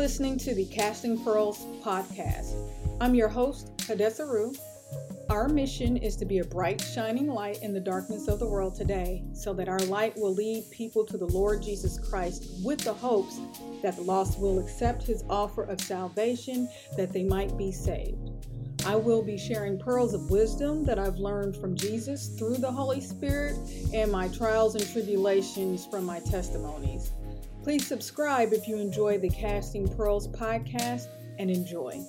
to the Casting Pearls podcast. I'm your host, Hadessa Rue. Our mission is to be a bright, shining light in the darkness of the world today so that our light will lead people to the Lord Jesus Christ with the hopes that the lost will accept his offer of salvation that they might be saved. I will be sharing pearls of wisdom that I've learned from Jesus through the Holy Spirit and my trials and tribulations from my testimonies. Please subscribe if you enjoy the Casting Pearls podcast and enjoy.